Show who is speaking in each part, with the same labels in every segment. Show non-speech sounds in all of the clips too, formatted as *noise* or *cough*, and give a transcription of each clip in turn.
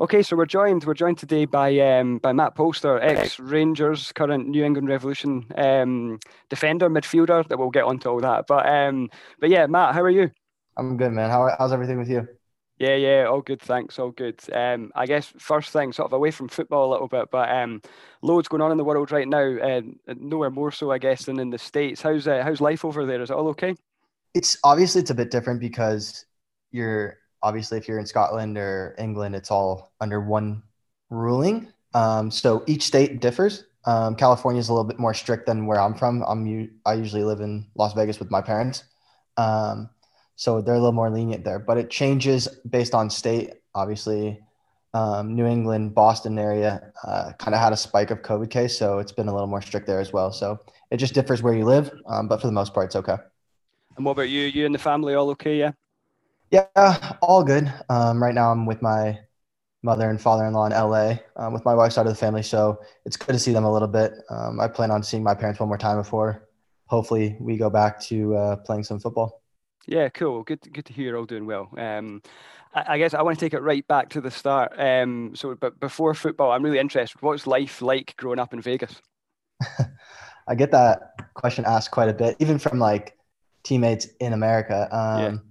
Speaker 1: Okay, so we're joined we're joined today by um, by Matt Polster, ex Rangers, current New England Revolution um, defender, midfielder. That we'll get onto all that. But um, but yeah, Matt, how are you?
Speaker 2: I'm good, man. How, how's everything with you?
Speaker 1: Yeah, yeah, all good, thanks, all good. Um, I guess first thing, sort of away from football a little bit, but um, loads going on in the world right now, and nowhere more so, I guess, than in the states. How's uh, how's life over there? Is it all okay?
Speaker 2: It's obviously it's a bit different because you're obviously if you're in Scotland or England, it's all under one ruling. Um, so each state differs. Um, California is a little bit more strict than where I'm from. I'm I usually live in Las Vegas with my parents, um, so they're a little more lenient there. But it changes based on state. Obviously, um, New England, Boston area uh, kind of had a spike of COVID case, so it's been a little more strict there as well. So it just differs where you live, um, but for the most part, it's okay.
Speaker 1: And what about you? You and the family all okay? Yeah.
Speaker 2: Yeah, all good. Um, right now, I'm with my mother and father-in-law in LA um, with my wife's side of the family, so it's good to see them a little bit. Um, I plan on seeing my parents one more time before, hopefully, we go back to uh, playing some football.
Speaker 1: Yeah, cool. Good, good to hear you're all doing well. Um, I, I, guess I want to take it right back to the start. Um, so, but before football, I'm really interested. What's life like growing up in Vegas? *laughs*
Speaker 2: I get that question asked quite a bit, even from like teammates in America. Um, yeah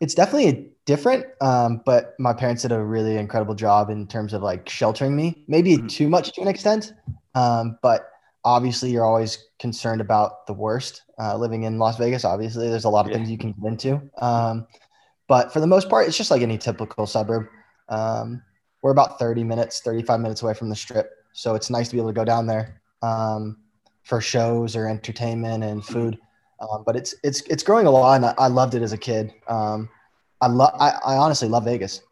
Speaker 2: it's definitely different, um, but my parents did a really incredible job in terms of like sheltering me. Maybe mm-hmm. too much to an extent, um, but obviously you're always concerned about the worst. Uh, living in Las Vegas, obviously there's a lot of yeah. things you can get into, um, but for the most part, it's just like any typical suburb. Um, we're about 30 minutes, 35 minutes away from the strip, so it's nice to be able to go down there um, for shows or entertainment and food. Um, but it's it's it's growing a lot, and I, I loved it as a kid. Um, I love I, I honestly love Vegas.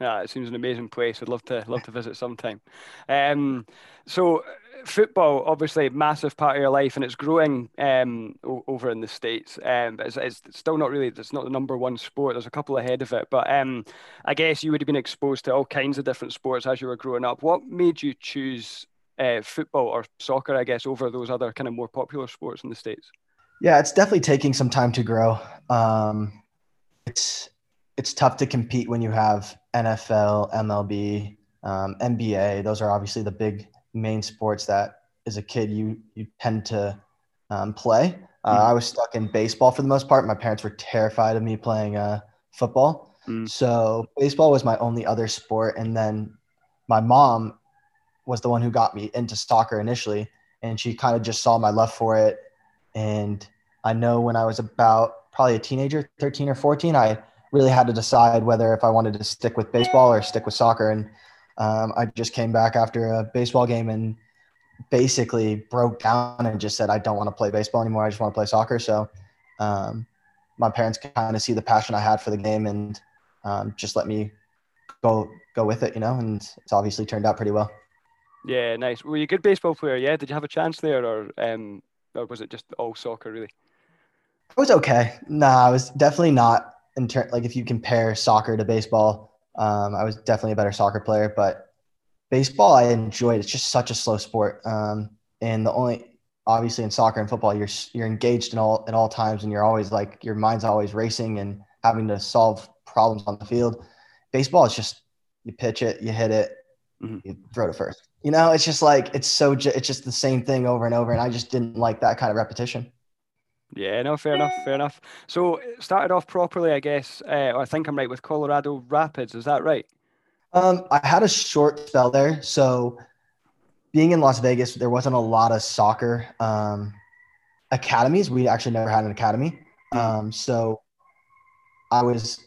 Speaker 1: Yeah, it seems an amazing place. I'd love to love to visit sometime. Um, so football, obviously, massive part of your life, and it's growing um, over in the states. Um, but it's, it's, still not really. It's not the number one sport. There's a couple ahead of it, but um, I guess you would have been exposed to all kinds of different sports as you were growing up. What made you choose uh, football or soccer, I guess, over those other kind of more popular sports in the states?
Speaker 2: Yeah, it's definitely taking some time to grow. Um, it's it's tough to compete when you have NFL, MLB, um, NBA. Those are obviously the big main sports that, as a kid, you you tend to um, play. Uh, mm. I was stuck in baseball for the most part. My parents were terrified of me playing uh, football, mm. so baseball was my only other sport. And then my mom was the one who got me into soccer initially, and she kind of just saw my love for it and I know when I was about probably a teenager, 13 or 14, I really had to decide whether if I wanted to stick with baseball or stick with soccer. And um, I just came back after a baseball game and basically broke down and just said, I don't want to play baseball anymore. I just want to play soccer. So um, my parents kind of see the passion I had for the game and um, just let me go go with it, you know, and it's obviously turned out pretty well.
Speaker 1: Yeah, nice. Were you a good baseball player? Yeah. Did you have a chance there, or um, or was it just all soccer really?
Speaker 2: I was okay. Nah, I was definitely not in turn. Like if you compare soccer to baseball, um, I was definitely a better soccer player. But baseball, I enjoyed. It's just such a slow sport, um, and the only obviously in soccer and football, you're you're engaged in all at all times, and you're always like your mind's always racing and having to solve problems on the field. Baseball is just you pitch it, you hit it, mm-hmm. you throw it first. You know, it's just like it's so it's just the same thing over and over, and I just didn't like that kind of repetition.
Speaker 1: Yeah, no, fair enough, fair enough. So started off properly, I guess. Uh, I think I'm right with Colorado Rapids. Is that right?
Speaker 2: Um, I had a short spell there. So being in Las Vegas, there wasn't a lot of soccer um, academies. We actually never had an academy. Hmm. Um, so I was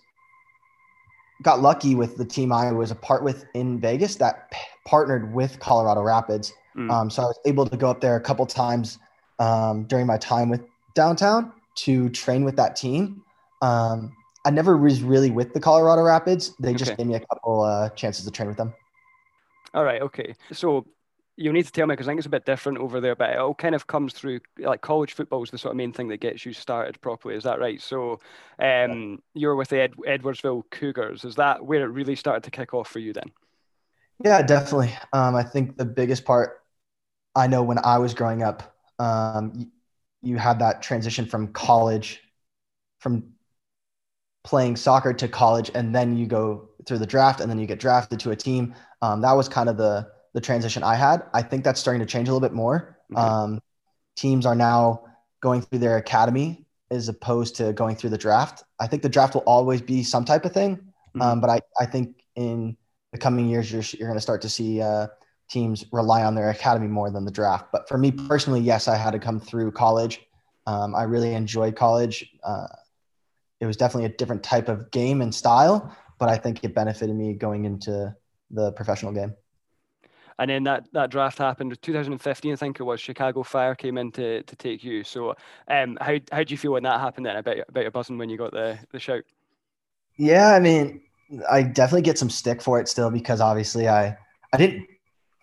Speaker 2: got lucky with the team I was a part with in Vegas that p- partnered with Colorado Rapids. Mm. Um, so I was able to go up there a couple times um, during my time with downtown to train with that team. Um, I never was really with the Colorado Rapids. They just okay. gave me a couple uh, chances to train with them.
Speaker 1: All right. Okay. So you need to tell me because I think it's a bit different over there, but it all kind of comes through like college football is the sort of main thing that gets you started properly. Is that right? So um, you're with the Ed- Edwardsville Cougars. Is that where it really started to kick off for you then?
Speaker 2: Yeah, definitely. Um, I think the biggest part I know when I was growing up, um, you, you had that transition from college, from playing soccer to college, and then you go through the draft and then you get drafted to a team. Um, that was kind of the the transition I had. I think that's starting to change a little bit more. Mm-hmm. Um, teams are now going through their academy as opposed to going through the draft. I think the draft will always be some type of thing, mm-hmm. um, but I, I think in the coming years you're, you're going to start to see uh, teams rely on their academy more than the draft. But for me personally, yes, I had to come through college. Um, I really enjoyed college. Uh, it was definitely a different type of game and style, but I think it benefited me going into the professional game.
Speaker 1: And then that, that draft happened 2015, I think it was. Chicago Fire came in to, to take you. So, um, how how do you feel when that happened? Then about about your buzzing when you got the the shout.
Speaker 2: Yeah, I mean, I definitely get some stick for it still because obviously I I didn't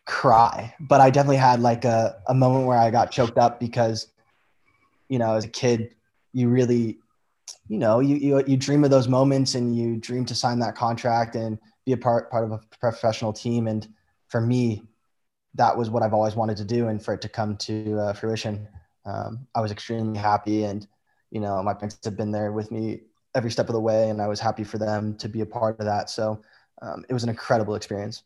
Speaker 2: cry, but I definitely had like a, a moment where I got choked up because, you know, as a kid, you really you know, you, you, you dream of those moments and you dream to sign that contract and be a part, part of a professional team. And for me, that was what I've always wanted to do. And for it to come to uh, fruition, um, I was extremely happy. And, you know, my parents have been there with me every step of the way. And I was happy for them to be a part of that. So um, it was an incredible experience.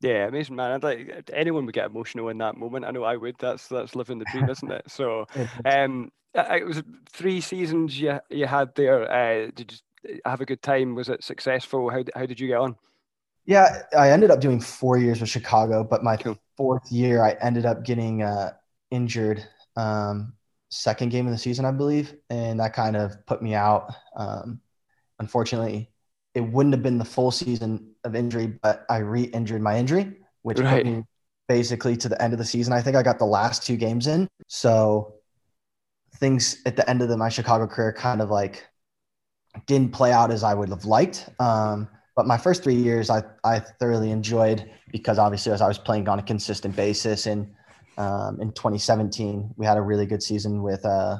Speaker 1: Yeah, amazing, man. I'd like anyone would get emotional in that moment. I know I would. That's that's living the dream, isn't it? So, *laughs* um, it was three seasons you you had there. Uh, did you have a good time? Was it successful? How how did you get on?
Speaker 2: Yeah, I ended up doing four years with Chicago, but my cool. fourth year, I ended up getting uh, injured. Um, second game of the season, I believe, and that kind of put me out. Um, unfortunately, it wouldn't have been the full season of injury, but I re-injured my injury, which right. put me basically to the end of the season. I think I got the last two games in, so things at the end of the, my Chicago career kind of like didn't play out as I would have liked. Um, but my first three years, I, I thoroughly enjoyed because obviously as I was playing on a consistent basis. And um, in 2017, we had a really good season with uh,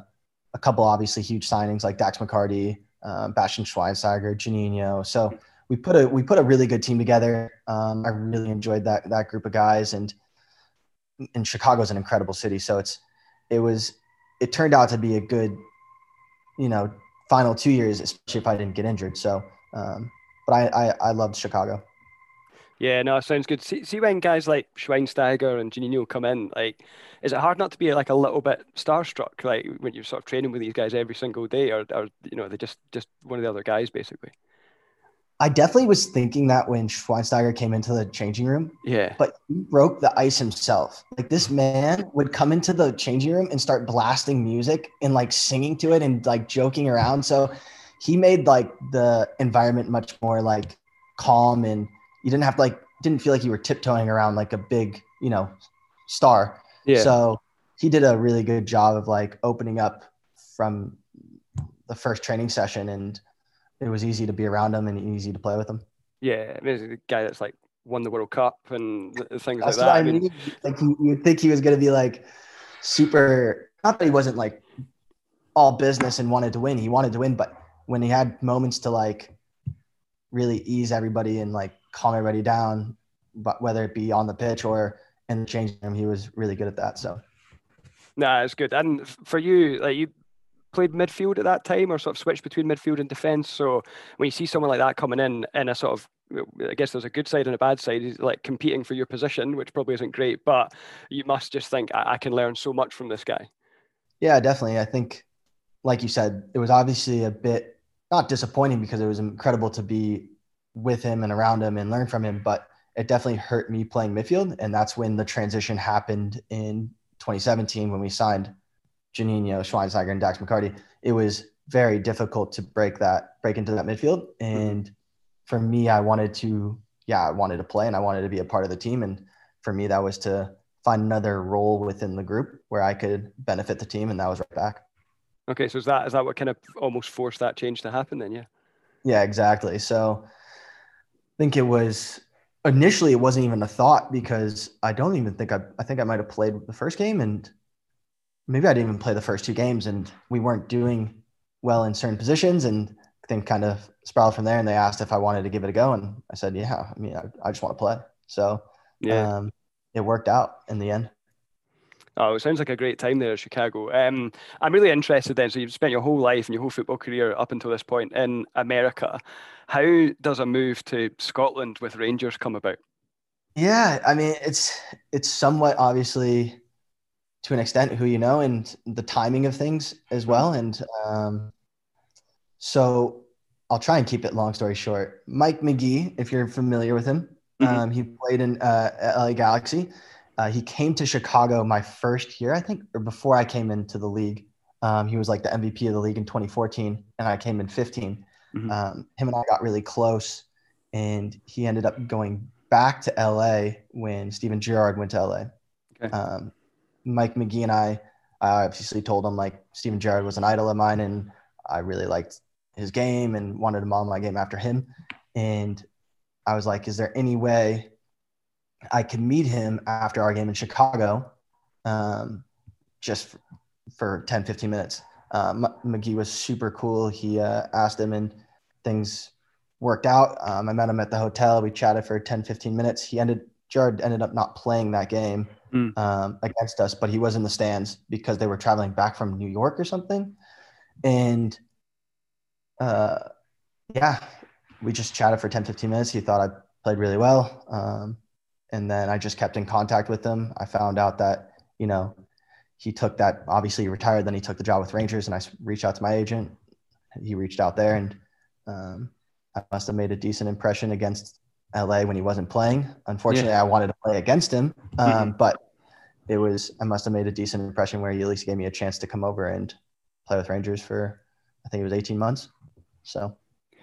Speaker 2: a couple obviously huge signings like Dax McCarty, um, Bastian Schweinsteiger, Juninho. So we put a we put a really good team together. Um, I really enjoyed that that group of guys, and and Chicago's an incredible city. So it's it was it turned out to be a good, you know, final two years, especially if I didn't get injured. So, um, but I, I, I loved Chicago.
Speaker 1: Yeah, no, it sounds good. See, see when guys like Schweinsteiger and Juninho come in, like, is it hard not to be like a little bit starstruck, like when you're sort of training with these guys every single day, or, or you know, they just just one of the other guys basically?
Speaker 2: I definitely was thinking that when Schweinsteiger came into the changing room.
Speaker 1: Yeah.
Speaker 2: But he broke the ice himself. Like this man would come into the changing room and start blasting music and like singing to it and like joking around. So he made like the environment much more like calm and you didn't have to like didn't feel like you were tiptoeing around like a big, you know, star. Yeah. So he did a really good job of like opening up from the first training session and it was easy to be around him and easy to play with him.
Speaker 1: Yeah, I mean, the guy that's like won the World Cup and things that's like that. I mean,
Speaker 2: like you'd think he was going to be like super. Not that he wasn't like all business and wanted to win. He wanted to win, but when he had moments to like really ease everybody and like calm everybody down, but whether it be on the pitch or in the changing room, he was really good at that. So.
Speaker 1: Nah, it's good. And for you, like you played midfield at that time or sort of switched between midfield and defence. So when you see someone like that coming in in a sort of I guess there's a good side and a bad side. He's like competing for your position, which probably isn't great, but you must just think I, I can learn so much from this guy.
Speaker 2: Yeah, definitely. I think, like you said, it was obviously a bit not disappointing because it was incredible to be with him and around him and learn from him, but it definitely hurt me playing midfield. And that's when the transition happened in 2017 when we signed Juninho, Schweinsteiger, and Dax McCarty, it was very difficult to break that, break into that midfield. And for me, I wanted to, yeah, I wanted to play and I wanted to be a part of the team. And for me, that was to find another role within the group where I could benefit the team. And that was right back.
Speaker 1: Okay. So is that, is that what kind of almost forced that change to happen then? Yeah.
Speaker 2: Yeah, exactly. So I think it was initially, it wasn't even a thought because I don't even think I, I think I might've played the first game and maybe I didn't even play the first two games and we weren't doing well in certain positions and then kind of spiraled from there. And they asked if I wanted to give it a go. And I said, yeah, I mean, I, I just want to play. So yeah, um, it worked out in the end.
Speaker 1: Oh, it sounds like a great time there Chicago. Um, I'm really interested then. So you've spent your whole life and your whole football career up until this point in America. How does a move to Scotland with Rangers come about?
Speaker 2: Yeah, I mean it's it's somewhat obviously to an extent who you know and the timing of things as well. And um, so I'll try and keep it long story short. Mike Magee, if you're familiar with him, mm-hmm. um, he played in uh, LA Galaxy. Uh, he came to Chicago my first year, I think, or before I came into the league. Um, he was like the MVP of the league in 2014, and I came in 15. Mm-hmm. Um, him and I got really close, and he ended up going back to LA when Steven Gerrard went to LA. Okay. Um, Mike Magee and I, I obviously told him like Steven Gerrard was an idol of mine, and I really liked his game and wanted to model my game after him. And I was like, is there any way I could meet him after our game in Chicago um, just for 10, 15 minutes? Uh, Magee was super cool. He uh, asked him, and things worked out. Um, I met him at the hotel. We chatted for 10, 15 minutes. He ended, Gerrard ended up not playing that game mm. um, against us, but he was in the stands because they were traveling back from New York or something. And uh, yeah, we just chatted for 10, 15 minutes. He thought I played really well. Um, and then I just kept in contact with him. I found out that, you know, he took that, obviously he retired, then he took the job with Rangers and I reached out to my agent. He reached out there and um, I must have made a decent impression against LA when he wasn't playing. Unfortunately, yeah. I wanted to play against him, um, mm-hmm. but it was, I must have made a decent impression where he at least gave me a chance to come over and play with Rangers for, I think it was 18 months. So,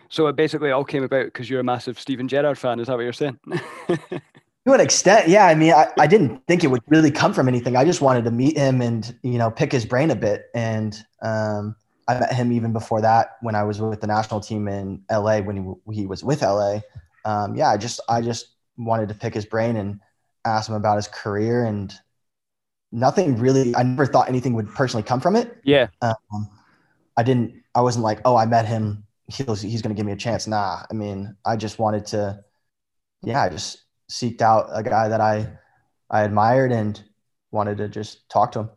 Speaker 1: so it basically all came about because you're a massive Steven Gerrard fan. Is that what you're saying? *laughs*
Speaker 2: to an extent, yeah. I mean, I, I didn't think it would really come from anything. I just wanted to meet him and you know pick his brain a bit. And um, I met him even before that when I was with the national team in LA when he, he was with LA. Um, yeah, I just I just wanted to pick his brain and ask him about his career and nothing really. I never thought anything would personally come from it.
Speaker 1: Yeah.
Speaker 2: Um, I didn't. I wasn't like, oh, I met him he's he's going to give me a chance. Nah, I mean, I just wanted to, yeah, I just seeked out a guy that I I admired and wanted to just talk to him.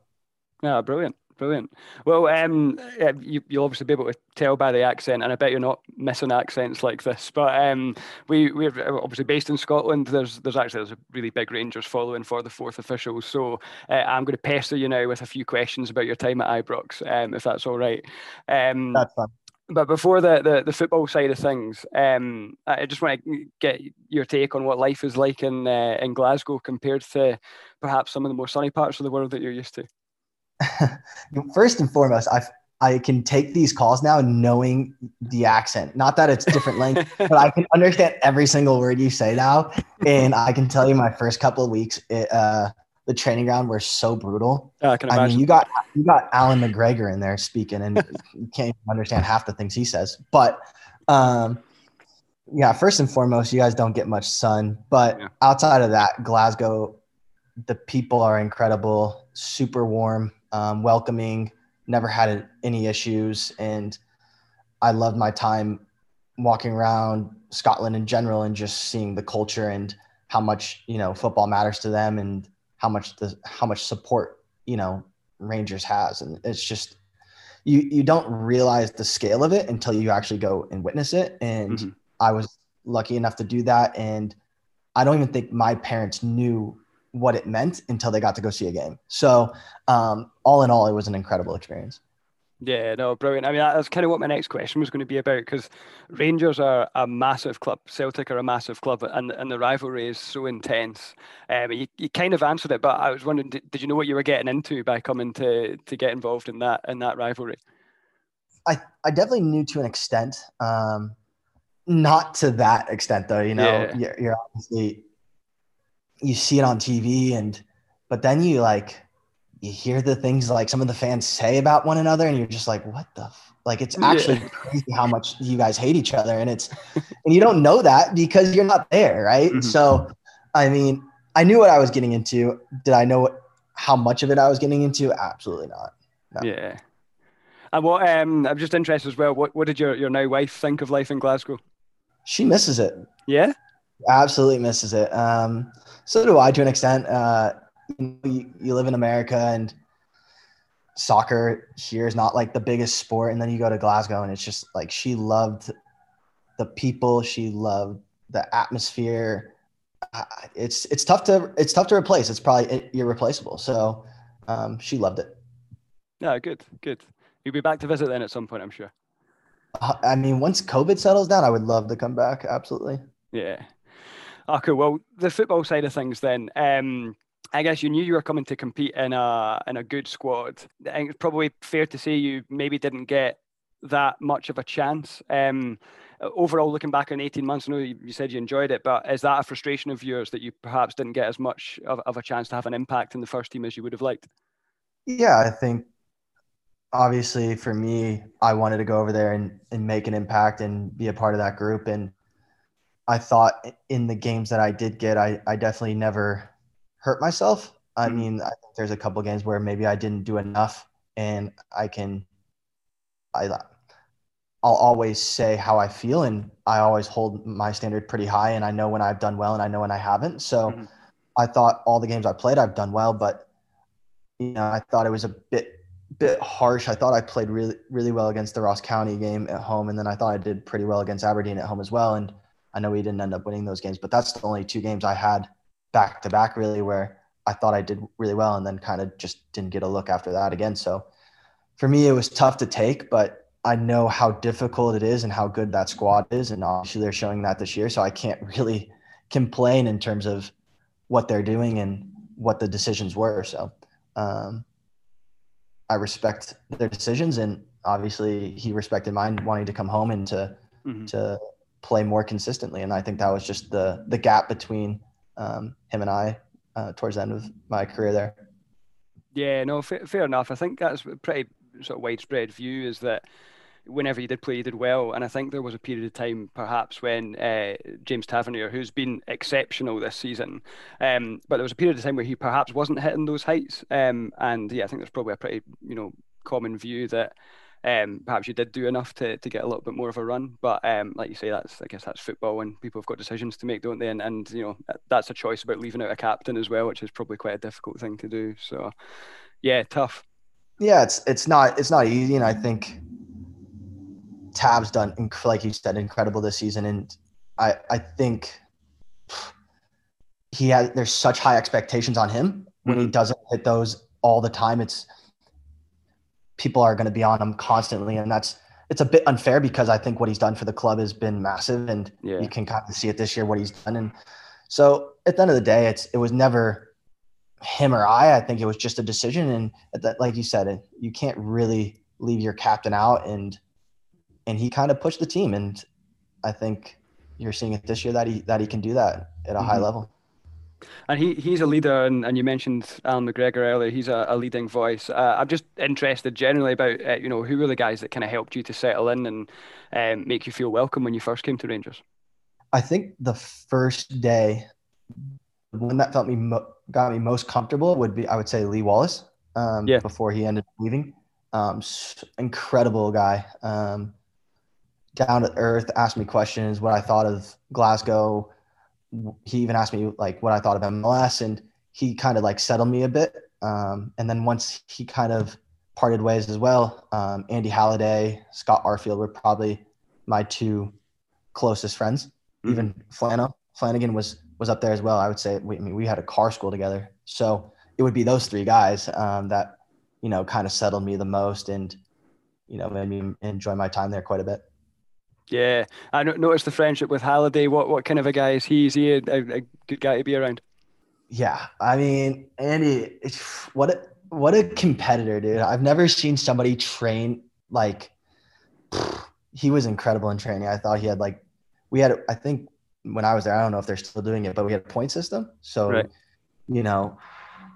Speaker 1: Yeah, brilliant. Brilliant. Well, um, you, will obviously be able to tell by the accent, and I bet you're not missing accents like this. But um, we we're obviously based in Scotland. There's there's actually there's a really big Rangers following for the fourth official. So uh, I'm going to pester you now with a few questions about your time at Ibrox, um, if that's all right.
Speaker 2: Um, that's fine
Speaker 1: but before the, the, the, football side of things, um, I just want to get your take on what life is like in uh, in Glasgow compared to perhaps some of the more sunny parts of the world that you're used to. *laughs*
Speaker 2: First and foremost, I I can take these calls now knowing the accent. Not that it's different length, *laughs* but I can understand every single word you say now. And I can tell you, my first couple of weeks, it, uh, the training ground were so brutal.
Speaker 1: Yeah, I can imagine. I mean,
Speaker 2: you got you got Allan McGregor in there speaking, and *laughs* you can't even understand half the things he says. But um, yeah, first and foremost, you guys don't get much sun. But yeah. outside of that, Glasgow, the people are incredible, super warm, um, welcoming. Never had any issues, and I loved my time walking around Scotland in general and just seeing the culture and how much you know football matters to them and how much the how much support you know Rangers has, and it's just you you don't realize the scale of it until you actually go and witness it. And mm-hmm. I was lucky enough to do that, and I don't even think my parents knew what it meant until they got to go see a game. So um, all in all, it was an incredible experience.
Speaker 1: Yeah, no, brilliant. I mean, that's kind of what my next question was going to be about because Rangers are a massive club, Celtic are a massive club, and, and the rivalry is so intense. Um, you, you kind of answered it, but I was wondering, did, did you know what you were getting into by coming to to get involved in that in that rivalry?
Speaker 2: I, I definitely knew to an extent, um, not to that extent though. You know, yeah. you're, you're obviously you see it on TV, and but then you like you hear the things like some of the fans say about one another and you're just like what the f-? like it's actually yeah. crazy how much you guys hate each other and it's *laughs* and you don't know that because you're not there right? Mm-hmm. so i mean i knew what i was getting into. Did i know what, how much of it i was getting into? Absolutely not.
Speaker 1: No. yeah. And what um i'm just interested as well what, what did your, your now wife think of life in glasgow?
Speaker 2: She misses it.
Speaker 1: Yeah?
Speaker 2: Absolutely misses it. Um so do i to an extent. Uh you, you live in America and soccer here is not like the biggest sport. And then you go to Glasgow and it's just like she loved the people, she loved the atmosphere. It's it's tough to it's tough to replace. It's probably irreplaceable. So um, she loved it.
Speaker 1: Yeah, good, good. You'll be back to visit then at some point, I'm sure.
Speaker 2: Uh, I mean, once COVID settles down, I would love to come back. Absolutely.
Speaker 1: Yeah. Okay. Well, the football side of things then. Um, I guess you knew you were coming to compete in a in a good squad. I think it's probably fair to say you maybe didn't get that much of a chance. Um, overall, looking back on 18 months, I know you said you enjoyed it, but is that a frustration of yours that you perhaps didn't get as much of, of a chance to have an impact in the first team as you would have liked?
Speaker 2: Yeah, I think obviously for me, I wanted to go over there and, and make an impact and be a part of that group. And I thought in the games that I did get, I, I definitely never hurt myself. I mm-hmm. mean, I think there's a couple games where maybe I didn't do enough and I can, I, I'll always say how I feel and I always hold my standard pretty high and I know when I've done well and I know when I haven't. So mm-hmm. I thought all the games I played, I've done well, but you know, I thought it was a bit bit harsh. I thought I played really really well against the Ross County game at home, and then I thought I did pretty well against Aberdeen at home as well. And I know we didn't end up winning those games, but that's the only two games I had back to back really where I thought I did really well, and then kind of just didn't get a look after that again. So for me, it was tough to take, but I know how difficult it is and how good that squad is, and obviously they're showing that this year. So I can't *laughs* really complain in terms of what they're doing and what the decisions were. So. Um, I respect their decisions, and obviously he respected mine, wanting to come home and to mm-hmm. to play more consistently. And I think that was just the the gap between um, him and I uh, towards the end of my career there.
Speaker 1: Yeah, no, fair, fair enough. I think that's a pretty sort of widespread view is that whenever he did play, he did well. And I think there was a period of time, perhaps, when uh, James Tavernier, who's been exceptional this season, um, but there was a period of time where he perhaps wasn't hitting those heights. Um, and yeah, I think there's probably a pretty, you know, common view that um, perhaps you did do enough to, to get a little bit more of a run. But um, like you say, that's I guess that's football, and people have got decisions to make, don't they? And, and you know that's a choice about leaving out a captain as well, which is probably quite a difficult thing to do. So yeah, tough.
Speaker 2: Yeah, it's it's not it's not easy, and I think Tav's done, like you said, incredible this season, and I I think he has. There's such high expectations on him when mm-hmm. he doesn't hit those all the time. It's people are going to be on him constantly, and that's it's a bit unfair because I think what he's done for the club has been massive, and yeah. you can kind of see it this year what he's done. And so at the end of the day, it's it was never him or I. I think it was just a decision, and that, like you said, you can't really leave your captain out and and he kind of pushed the team. And I think you're seeing it this year that he that he can do that at a mm-hmm. high level.
Speaker 1: And he, he's a leader, and, and you mentioned Allan McGregor earlier. He's a, a leading voice. Uh, I'm just interested generally about uh, you know who were the guys that kind of helped you to settle in and um, make you feel welcome when you first came to Rangers.
Speaker 2: I think the first day, the one that felt me mo- got me most comfortable would be I would say Lee Wallace. Um, yeah. Before he ended up leaving, um, incredible guy. Um, down to earth, asked me questions, what I thought of Glasgow. He even asked me like what I thought of MLS, and he kind of like settled me a bit. Um, and then once he kind of parted ways as well, um, Andy Halliday, Scott Arfield were probably my two closest friends. Mm-hmm. Even Flano, Flanagan was was up there as well. I would say we, I mean we had a car school together, so it would be those three guys um, that you know kind of settled me the most and you know made me enjoy my time there quite a bit.
Speaker 1: Yeah, I noticed the friendship with Halliday. What what kind of a guy is he? Is he a, a good guy to be around?
Speaker 2: Yeah, I mean, Andy, what a what a competitor, dude. I've never seen somebody train like *sighs* he was incredible in training. I thought he had like we had I think when I was there, I don't know if they're still doing it, but we had a point system. So right. you know,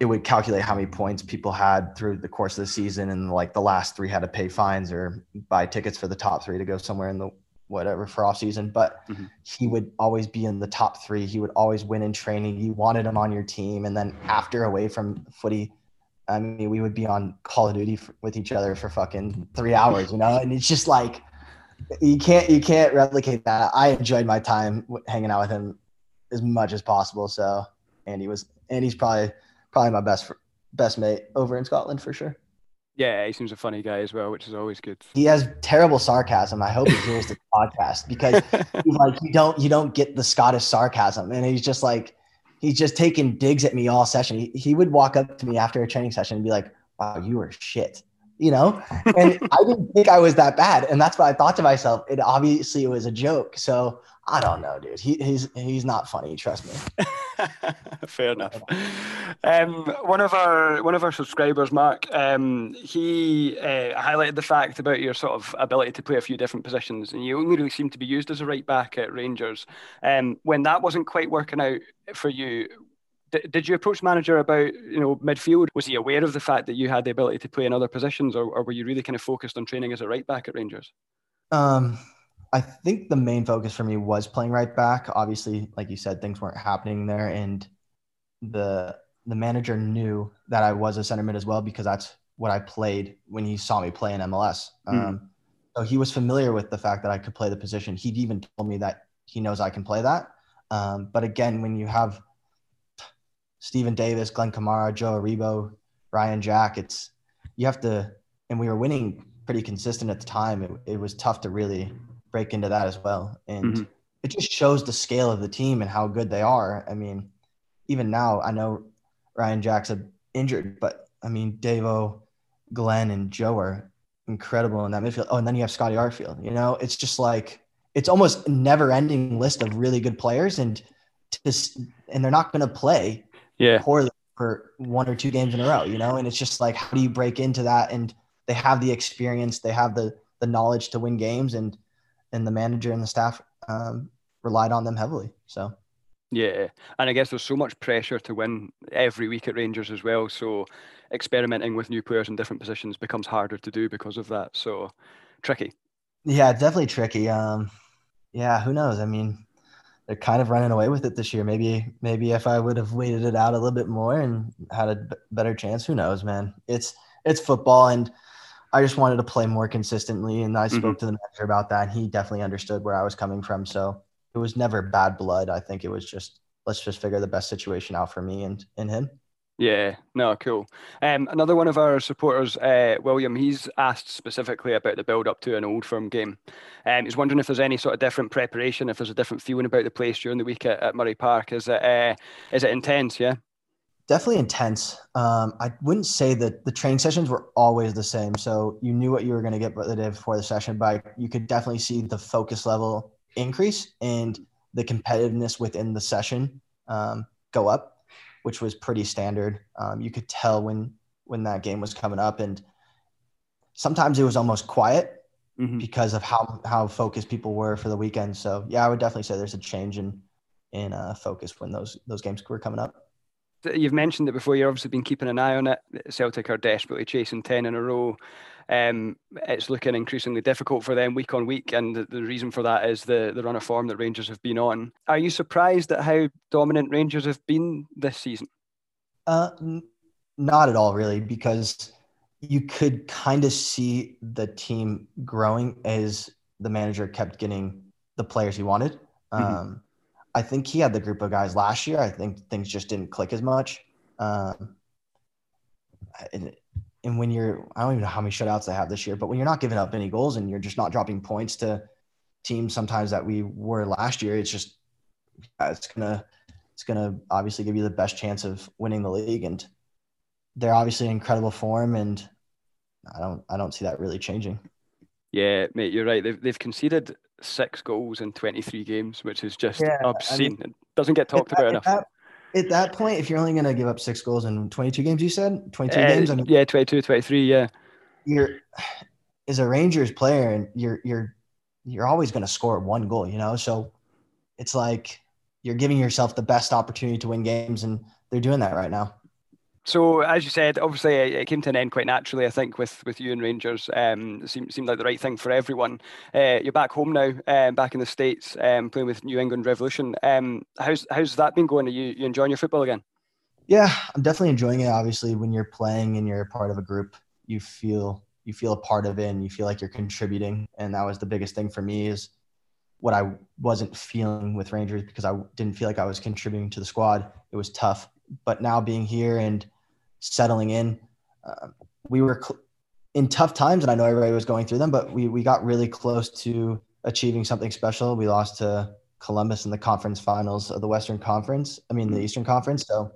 Speaker 2: it would calculate how many points people had through the course of the season and like the last three had to pay fines or buy tickets for the top three to go somewhere in the whatever for off season, but mm-hmm. he would always be in the top three. He would always win in training. You wanted him on your team. And then after away from footy, I mean, we would be on Call of Duty with each other for fucking three hours, you know? And it's just like, you can't, you can't replicate that. I enjoyed my time hanging out with him as much as possible. So Andy was, Andy's probably, probably my best best mate over in Scotland for sure.
Speaker 1: Yeah, he seems a funny guy as well, which is always good.
Speaker 2: He has terrible sarcasm. I hope he hears the *laughs* podcast because like you don't you don't get the Scottish sarcasm, and he's just like he's just taking digs at me all session. He, he would walk up to me after a training session and be like, "Wow, you were shit," you know, and I didn't think I was that bad, and that's what I thought to myself. It obviously was a joke, so I don't know, dude. He, he's he's not funny. Trust me. *laughs*
Speaker 1: Fair enough. Um, one of our one of our subscribers, Mark, um, he uh, highlighted the fact about your sort of ability to play a few different positions, and you only really seem to be used as a right back at Rangers. Um, when that wasn't quite working out for you, d- did you approach manager about you know midfield? Was he aware of the fact that you had the ability to play in other positions, or, or were you really kind of focused on training as a right back at Rangers?
Speaker 2: Um, I think the main focus for me was playing right back. Obviously, like you said, things weren't happening there, and the the manager knew that I was a center mid as well because that's what I played when he saw me play in MLS. Mm. Um, so he was familiar with the fact that I could play the position. He'd even told me that he knows I can play that. Um, but again, when you have Steven Davis, Glenn Kamara, Joe Aribo, Ryan Jack, it's you have to, and we were winning pretty consistent at the time. It, it was tough to really break into that as well. And mm-hmm. it just shows the scale of the team and how good they are. I mean, even now, I know Ryan Jack's injured, but I mean, Davo, Glenn, and Joe are incredible in that midfield. Oh, and then you have Scotty Arfield. You know, it's just like it's almost never ending list of really good players, and just and they're not going to play
Speaker 1: yeah
Speaker 2: poorly for one or two games in a row. You know, and it's just like how do you break into that? And they have the experience, they have the the knowledge to win games, and and the manager and the staff um, relied on them heavily. So.
Speaker 1: Yeah, and I guess there's so much pressure to win every week at Rangers as well. So experimenting with new players in different positions becomes harder to do because of that. So tricky.
Speaker 2: Yeah, definitely tricky. Um, yeah, who knows? I mean, they're kind of running away with it this year. Maybe, maybe if I would have waited it out a little bit more and had a better chance, who knows, man? It's it's football, and I just wanted to play more consistently. And I spoke mm-hmm. to the manager about that. And he definitely understood where I was coming from. So it was never bad blood. I think it was just, let's just figure the best situation out for me and, and him.
Speaker 1: Yeah, no, cool. Um, another one of our supporters, uh, William, he's asked specifically about the build up to an old firm game. Um, he's wondering if there's any sort of different preparation, if there's a different feeling about the place during the week at, at Murray Park. Is it uh, is it intense? Yeah
Speaker 2: definitely intense. Um, I wouldn't say that the training sessions were always the same. So you knew what you were going to get the day before the session, but you could definitely see the focus level increase and the competitiveness within the session um, go up, which was pretty standard. Um, you could tell when when that game was coming up, and sometimes it was almost quiet mm-hmm. because of how how focused people were for the weekend. So yeah, I would definitely say there's a change in in uh, focus when those those games were coming up
Speaker 1: you've mentioned it before. You've obviously been keeping an eye on it. Celtic are desperately chasing ten in a row. Um, it's looking increasingly difficult for them week on week, and the, the, reason for that is the the run of form that Rangers have been on. Are you surprised at how dominant Rangers have been this season?
Speaker 2: Uh, n- not at all, really, because you could kind of see the team growing as the manager kept getting the players he wanted. Mm-hmm. Um, I think he had the group of guys last year. I think things just didn't click as much. Um, and, and when you're, I don't even know how many shutouts they have this year, but when you're not giving up any goals and you're just not dropping points to teams sometimes that we were last year, it's just, it's gonna, it's gonna obviously give you the best chance of winning the league. And they're obviously in incredible form, and I don't, I don't see that really changing.
Speaker 1: Yeah, mate, you're right. They've they've conceded six goals in 23 games, which is just yeah, obscene. I mean, it doesn't get talked about enough.
Speaker 2: That, at that point, if you're only going to give up six goals in 22 games, you said 22 uh, games. I
Speaker 1: mean, yeah, 22, 23. Yeah.
Speaker 2: You're as a Rangers player, and you're you're you're always going to score one goal, you know. So it's like you're giving yourself the best opportunity to win games, and they're doing that right now.
Speaker 1: So as you said, obviously it came to an end quite naturally. I think with with you and Rangers, um, it seemed, seemed like the right thing for everyone. Uh, you're back home now, um, back in the states, um, playing with New England Revolution. Um, how's how's that been going? Are you you enjoying your football again?
Speaker 2: Yeah, I'm definitely enjoying it. Obviously, when you're playing and you're part of a group, you feel you feel a part of it, and you feel like you're contributing. And that was the biggest thing for me is what I wasn't feeling with Rangers because I didn't feel like I was contributing to the squad. It was tough but now being here and settling in, uh, we were cl- in tough times, and I know everybody was going through them, but we we got really close to achieving something special. We lost to Columbus in the conference finals of the Western Conference. I mean, the Eastern Conference. So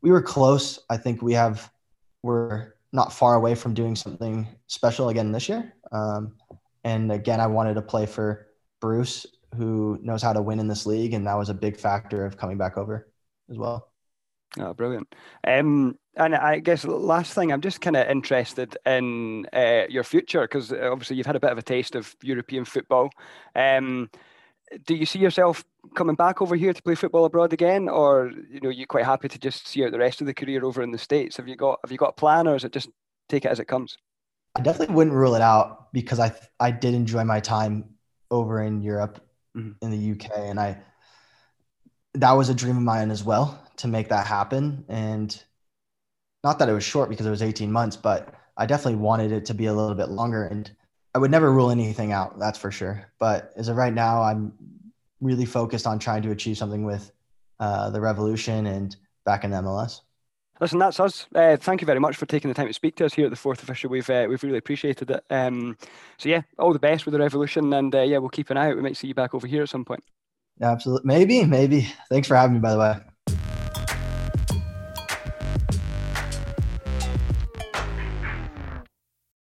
Speaker 2: we were close. I think we have we're not far away from doing something special again this year. Um, and again, I wanted to play for Bruce, who knows how to win in this league, and that was a big factor of coming back over as well.
Speaker 1: Oh, brilliant. Um, and I guess last thing, I'm just kind of interested in uh, your future because uh, obviously you've had a bit of a taste of European football. Um, do you see yourself coming back over here to play football abroad again, or you know, you quite happy to just see out the rest of the career over in the states? Have you got Have you got a plan, or is it just take it as it comes?
Speaker 2: I definitely wouldn't rule it out because I I did enjoy my time over in Europe, mm-hmm. in the UK, and I that was a dream of mine as well to make that happen. And not that it was short because it was 18 months, but I definitely wanted it to be a little bit longer. And I would never rule anything out, that's for sure. But as of right now, I'm really focused on trying to achieve something with uh, the Revolution and back in MLS.
Speaker 1: Listen, that's us. Uh, thank you very much for taking the time to speak to us here at the Fourth Official. We've uh, we've really appreciated it. Um, so yeah, all the best with the Revolution, and uh, yeah, we'll keep an eye out. We might see you back over here at some point.
Speaker 2: Yeah, absolutely, maybe, maybe. Thanks for having me, by the way.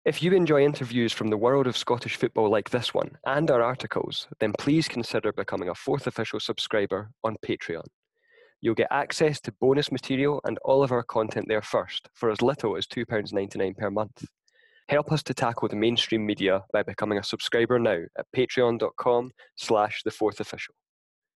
Speaker 3: If you enjoy interviews from the world of Scottish football like this one and our articles, then please consider becoming a fourth official subscriber on Patreon. You'll get access to bonus material and all of our content there first for as little as £2.99 per month. Help us to tackle the mainstream media by becoming a subscriber now at patreon.com slash the fourth official.